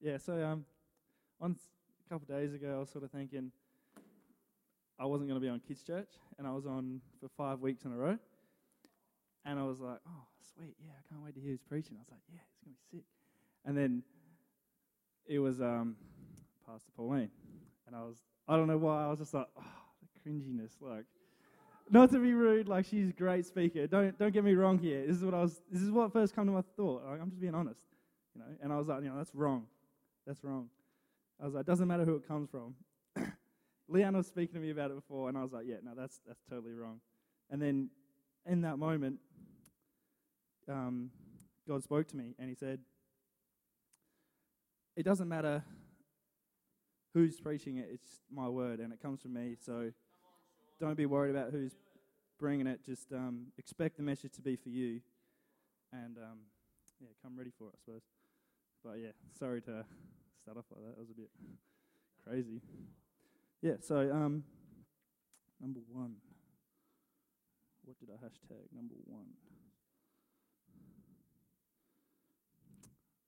Yeah, so um, on a couple days ago, I was sort of thinking I wasn't going to be on kids' church, and I was on for five weeks in a row. And I was like, oh, sweet, yeah, I can't wait to hear his preaching. I was like, yeah, it's going to be sick. And then it was um, Pastor Pauline, and I was, I don't know why, I was just like, oh, the cringiness, like. Not to be rude, like she's a great speaker. Don't don't get me wrong here. This is what I was. This is what first came to my thought. Like, I'm just being honest, you know. And I was like, you know, that's wrong. That's wrong. I was like, it doesn't matter who it comes from. Leanne was speaking to me about it before, and I was like, yeah, no, that's that's totally wrong. And then in that moment, um, God spoke to me, and He said, it doesn't matter who's preaching it; it's my word, and it comes from me. So don't be worried about who's bringing it. Just um, expect the message to be for you, and um, yeah, come ready for it, I suppose. But yeah, sorry to start off like that. That was a bit crazy. Yeah, so um, number one. What did I hashtag? Number one.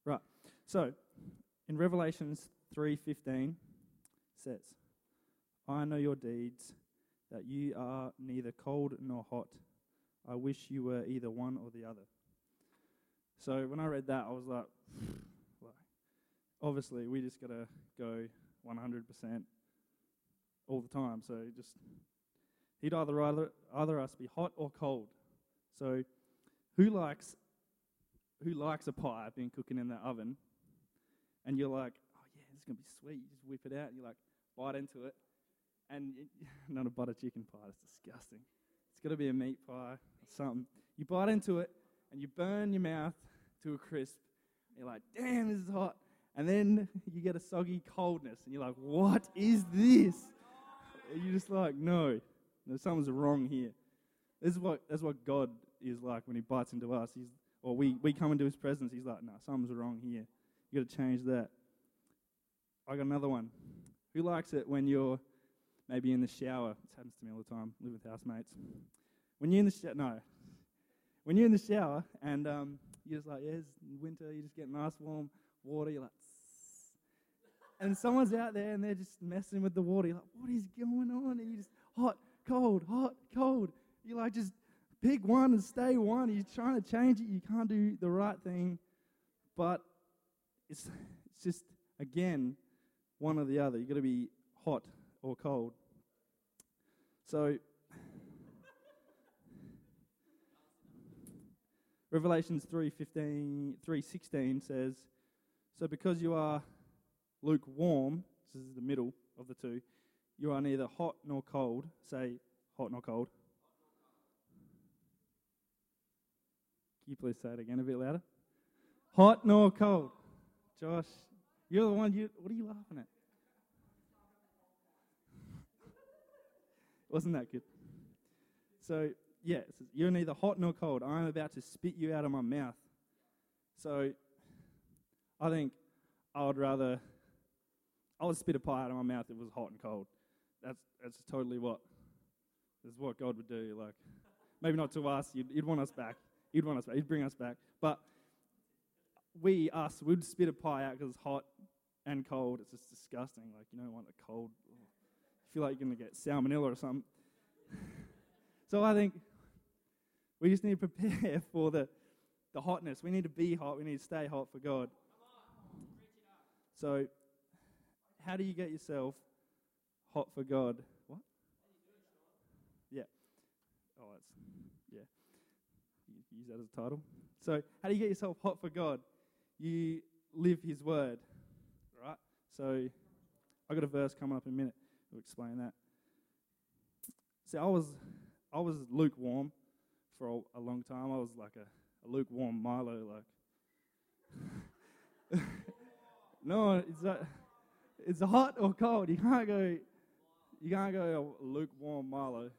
Right. So, in Revelations three fifteen, says, "I know your deeds, that you are neither cold nor hot. I wish you were either one or the other." So when I read that, I was like, like obviously we just gotta go 100% all the time. So just he'd either rather either us be hot or cold. So who likes who likes a pie being cooking in the oven? And you're like, oh yeah, this is gonna be sweet. You just whip it out. And you're like bite into it, and not a butter chicken pie. That's disgusting. It's got to be a meat pie or something. You bite into it, and you burn your mouth to a crisp. You're like, damn, this is hot. And then you get a soggy coldness, and you're like, what is this? And you're just like, no, no, something's wrong here. This is what that's what God is like when He bites into us. He's or we, we come into His presence. He's like, no, something's wrong here. You got to change that. I got another one. Who likes it when you're maybe in the shower? This happens to me all the time. Live with housemates. When you're in the shower, no. When you're in the shower and um, you're just like, yeah, it's winter. You just get nice warm water. You're like, and someone's out there and they're just messing with the water. You're like, what is going on? And you just hot, cold, hot, cold. You're like, just pick one and stay one. You're trying to change it. You can't do the right thing, but it's it's just again one or the other. You've got to be hot or cold. So Revelations 3:15 3:16 says, "So because you are lukewarm, this is the middle of the two, you are neither hot nor cold." Say hot nor cold. Can you please say it again a bit louder? Hot nor cold. Josh, you're the one you what are you laughing at? Wasn't that good? So, yeah, says, you're neither hot nor cold. I am about to spit you out of my mouth. So, I think I would rather, I would spit a pie out of my mouth if it was hot and cold. That's, that's totally what, that's what God would do. Like, maybe not to us, you'd, you'd want us back. You'd want us back. You'd bring us back. But we, us, would spit a pie out because it's hot and cold. It's just disgusting. Like, you don't want a cold, feel like you're going to get salmonella or something. so I think we just need to prepare for the, the hotness. We need to be hot. We need to stay hot for God. So, how do you get yourself hot for God? What? Yeah. Oh, that's yeah. Use that as a title. So, how do you get yourself hot for God? You live His word, right? So, I got a verse coming up in a minute. I'll explain that. See, I was I was lukewarm for a, a long time. I was like a, a lukewarm Milo, like. no, it's a, it's hot or cold. You can't go. You can't go a lukewarm Milo.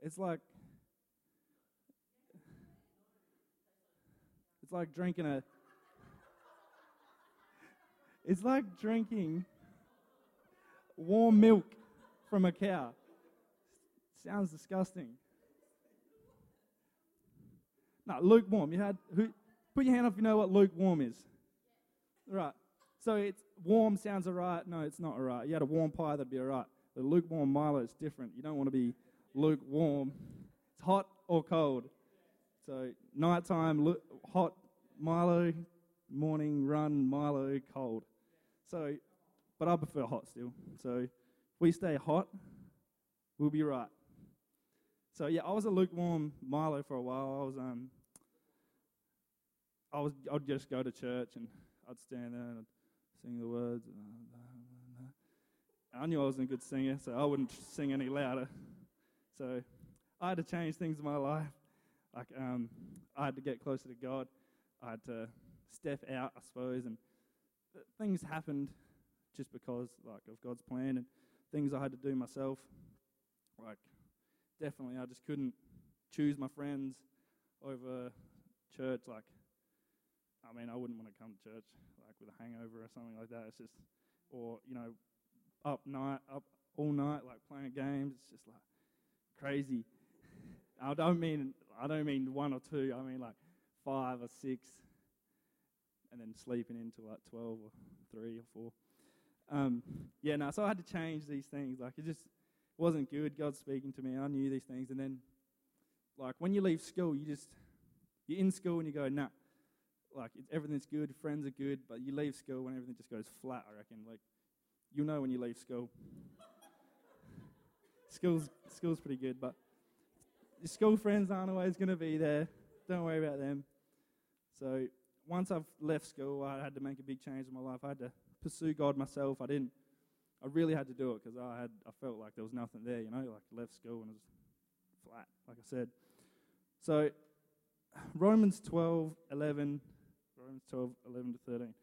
It's like it's like drinking a. It's like drinking warm milk from a cow. Sounds disgusting. No, lukewarm. You had who? Put your hand up if you know what lukewarm is. Right. So it's warm sounds alright. No, it's not alright. You had a warm pie, that'd be alright. The lukewarm Milo is different. You don't want to be lukewarm. It's hot or cold. So nighttime, lu- hot Milo, morning run Milo, cold. So, but I prefer hot still. So if we stay hot, we'll be right. So yeah, I was a lukewarm Milo for a while. I was um, I was I'd just go to church and I'd stand there and I'd sing the words. I knew I wasn't a good singer, so I wouldn't sing any louder. So I had to change things in my life. Like um, I had to get closer to God. I had to step out, I suppose, and things happened just because like of God's plan and things I had to do myself. Like definitely, I just couldn't choose my friends over church. Like, I mean, I wouldn't want to come to church like with a hangover or something like that. It's just, or you know, up night, up all night, like playing games. It's just like crazy. I don't mean I don't mean one or two. I mean like five or six, and then sleeping into like twelve or three or four. Um, yeah, no. So I had to change these things. Like it just wasn't good. God speaking to me. I knew these things, and then like when you leave school, you just you're in school and you go, nah. Like everything's good, friends are good, but you leave school when everything just goes flat. I reckon. Like you'll know when you leave school. school's school's pretty good, but your school friends aren't always going to be there. Don't worry about them. So once I've left school, I had to make a big change in my life. I had to pursue God myself. I didn't. I really had to do it because I had. I felt like there was nothing there. You know, like left school and it was flat. Like I said. So Romans 12, 11, Romans 12, 11 to 13.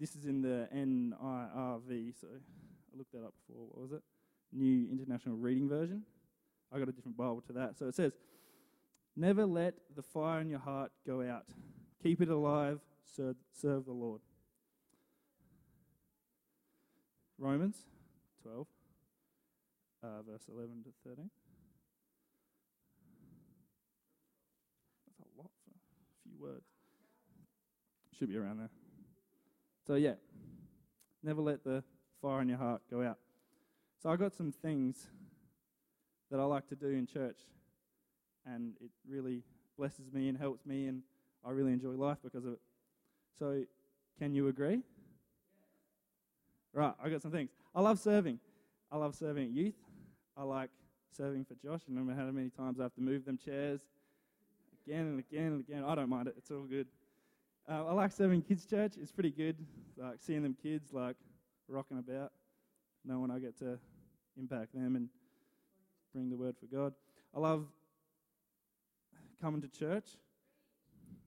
This is in the NIRV, so I looked that up before. What was it? New International Reading Version. I got a different Bible to that. So it says, Never let the fire in your heart go out. Keep it alive. Serve, serve the Lord. Romans 12, uh, verse 11 to 13. That's a lot for a few words. Should be around there. So, yeah, never let the fire in your heart go out. So, I got some things that I like to do in church, and it really blesses me and helps me, and I really enjoy life because of it. So, can you agree? Right, I got some things. I love serving. I love serving youth. I like serving for Josh. I remember how many times I have to move them chairs again and again and again. I don't mind it. It's all good. Uh, I like serving kids' church. It's pretty good. Like seeing them kids like rocking about, knowing I get to impact them and bring the word for God. I love coming to church.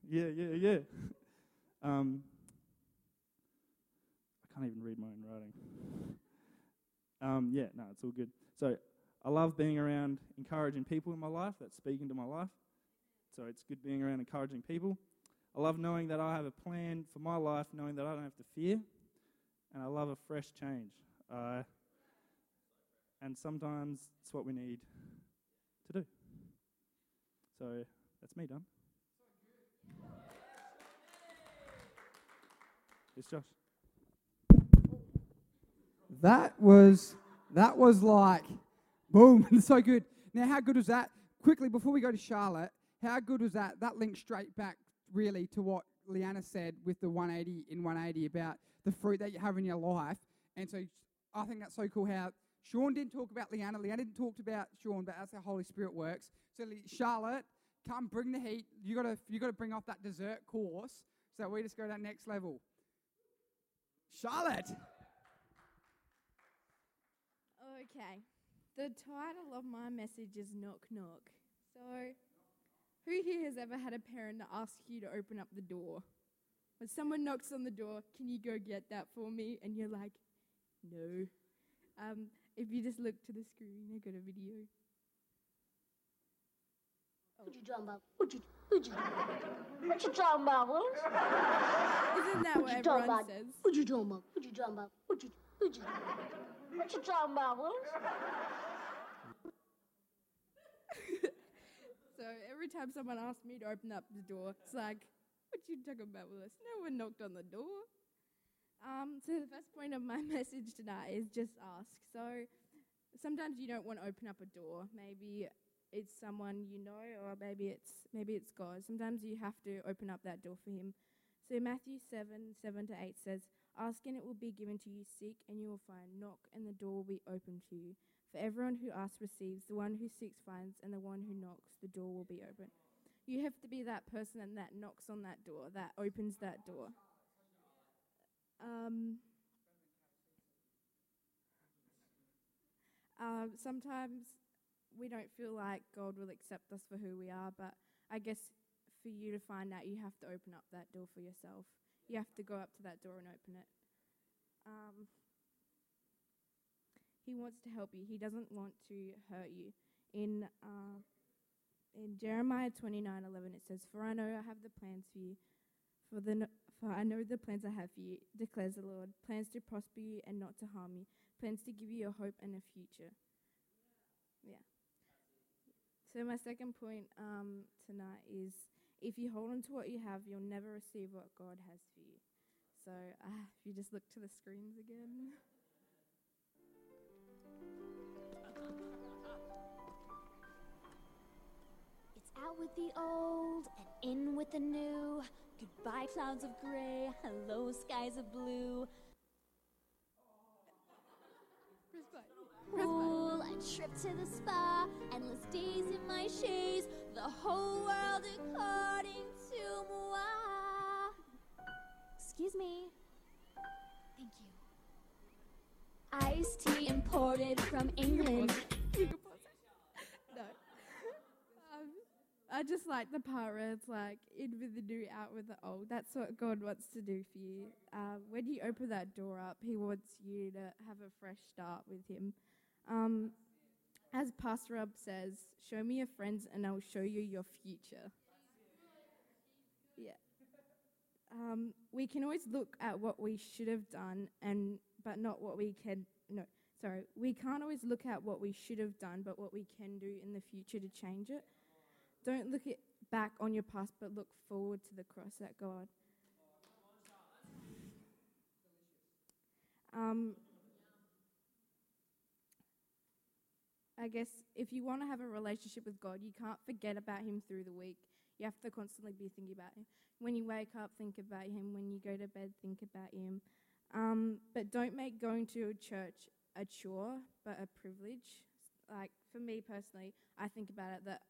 Yeah, yeah, yeah. Um, can't even read my own writing. Um, yeah, no, it's all good. So I love being around encouraging people in my life that's speaking to my life. So it's good being around encouraging people. I love knowing that I have a plan for my life, knowing that I don't have to fear. And I love a fresh change. Uh, and sometimes it's what we need to do. So that's me done. It's Josh. That was that was like boom, so good. Now, how good was that? Quickly before we go to Charlotte, how good was that? That links straight back really to what Leanna said with the 180 in 180 about the fruit that you have in your life. And so I think that's so cool how Sean didn't talk about Leanna. Leanna didn't talk about Sean, but that's how Holy Spirit works. So Charlotte, come bring the heat. You gotta you gotta bring off that dessert course so we just go to that next level. Charlotte. Okay. The title of my message is Knock Knock. So, who here has ever had a parent ask you to open up the door? When someone knocks on the door, can you go get that for me? And you're like, no. Um, if you just look to the screen, I got a video. What you talking about? What you, what you, what you talking about, Willis? Isn't that what, What you everyone about? says? What you talking about? What you talking about? What you, what you, what you talking about, Willis? So every time someone asks me to open up the door, it's like, What you talking about, Willis? No one knocked on the door. Um, so the first point of my message tonight is just ask. So sometimes you don't want to open up a door. Maybe it's someone you know, or maybe it's maybe it's God. Sometimes you have to open up that door for Him. So Matthew seven seven to eight says, "Ask and it will be given to you. Seek and you will find. Knock and the door will be opened to you. For everyone who asks receives. The one who seeks finds, and the one who knocks, the door will be open." You have to be that person and that knocks on that door, that opens that door. Um, uh, sometimes we don't feel like God will accept us for who we are, but I guess for you to find out, you have to open up that door for yourself. You have to go up to that door and open it. Um, he wants to help you. He doesn't want to hurt you. In uh, in Jeremiah twenty nine eleven, it says, "For I know I have the plans for you, for the for I know the plans I have for you, declares the Lord, plans to prosper you and not to harm you, plans to give you a hope and a future." Yeah. So my second point um, tonight is if you hold on to what you have, you'll never receive what God has for you. So uh, if you just look to the screens again. It's out with the old and in with the new. Goodbye, clouds of gray. Hello, skies of blue. Pool, a trip to the spa, endless days in my chaise. The whole world according to moi. Excuse me. Thank you. Iced tea imported from England. no. Um, I just like the part where it's like in with the new, out with the old. That's what God wants to do for you. Um, when you open that door up, He wants you to have a fresh start with Him. Um, as Pastor Rob says, show me your friends and I'll show you your future. Yeah. Um, we can always look at what we should have done and but not what we can no sorry we can't always look at what we should have done but what we can do in the future to change it don't look it back on your past but look forward to the cross that god um, I guess if you want to have a relationship with God, you can't forget about Him through the week. You have to constantly be thinking about Him. When you wake up, think about Him. When you go to bed, think about Him. Um, but don't make going to a church a chore, but a privilege. Like for me personally, I think about it that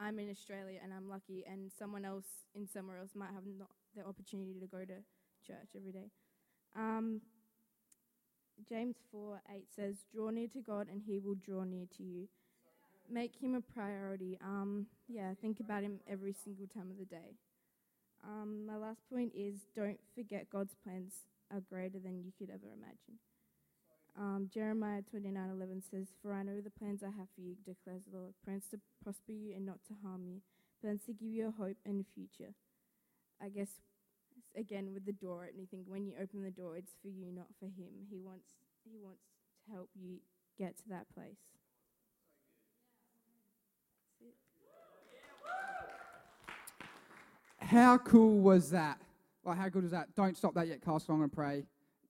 I'm in Australia and I'm lucky, and someone else in somewhere else might have not the opportunity to go to church every day. Um, James 4 8 says, Draw near to God and he will draw near to you. Make him a priority. Um, yeah, think about him every single time of the day. Um, my last point is don't forget God's plans are greater than you could ever imagine. Um, Jeremiah 29 11 says, For I know the plans I have for you, declares the Lord plans to prosper you and not to harm you, plans to give you a hope and a future. I guess again with the door opening when you open the door it's for you not for him he wants he wants to help you get to that place How cool was that? Like, how good was that? Don't stop that yet, Castle. I'm going to pray.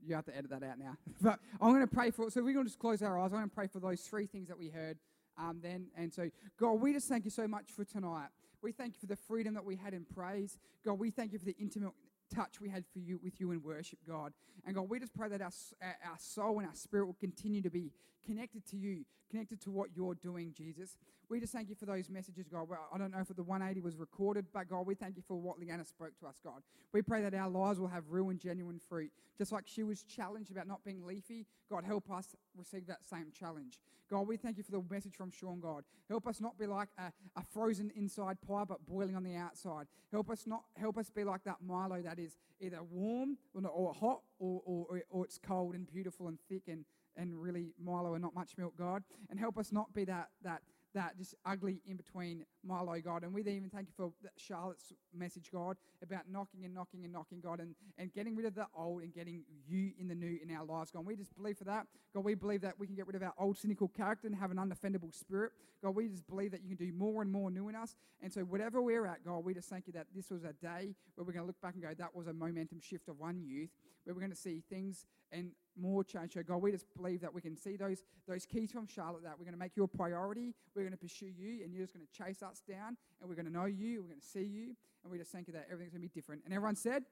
You have to edit that out now. but I'm going to pray for So we're going to just close our eyes. I'm going to pray for those three things that we heard um, then. And so, God, we just thank you so much for tonight. We thank you for the freedom that we had in praise. God, we thank you for the intimate touch we had for you with you in worship, God. And God, we just pray that our, our soul and our spirit will continue to be connected to you, connected to what you're doing, Jesus. We just thank you for those messages, God. Well, I don't know if the 180 was recorded, but God, we thank you for what Leanna spoke to us, God. We pray that our lives will have real and genuine fruit. Just like she was challenged about not being leafy, God, help us receive that same challenge. God, we thank you for the message from Sean, God. Help us not be like a, a frozen inside pie, but boiling on the outside. Help us not help us be like that Milo that is either warm or, not, or hot or, or, or it's cold and beautiful and thick and, and really Milo and not much milk, God. And help us not be that that that just ugly in between Milo, God. And we even thank you for Charlotte's message, God, about knocking and knocking and knocking, God, and, and getting rid of the old and getting you in the new in our lives, God. And we just believe for that. God, we believe that we can get rid of our old cynical character and have an undefendable spirit. God, we just believe that you can do more and more new in us. And so, whatever we're at, God, we just thank you that this was a day where we're going to look back and go, that was a momentum shift of one youth, where we're going to see things and more change. So, God, we just believe that we can see those, those keys from Charlotte, that we're going to make you a priority. We're going to pursue you, and you're just going to chase us down, and we're going to know you, we're going to see you, and we just thank you that everything's going to be different. And everyone said,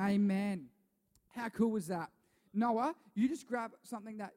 Amen. How cool was that? Noah, you just grab something that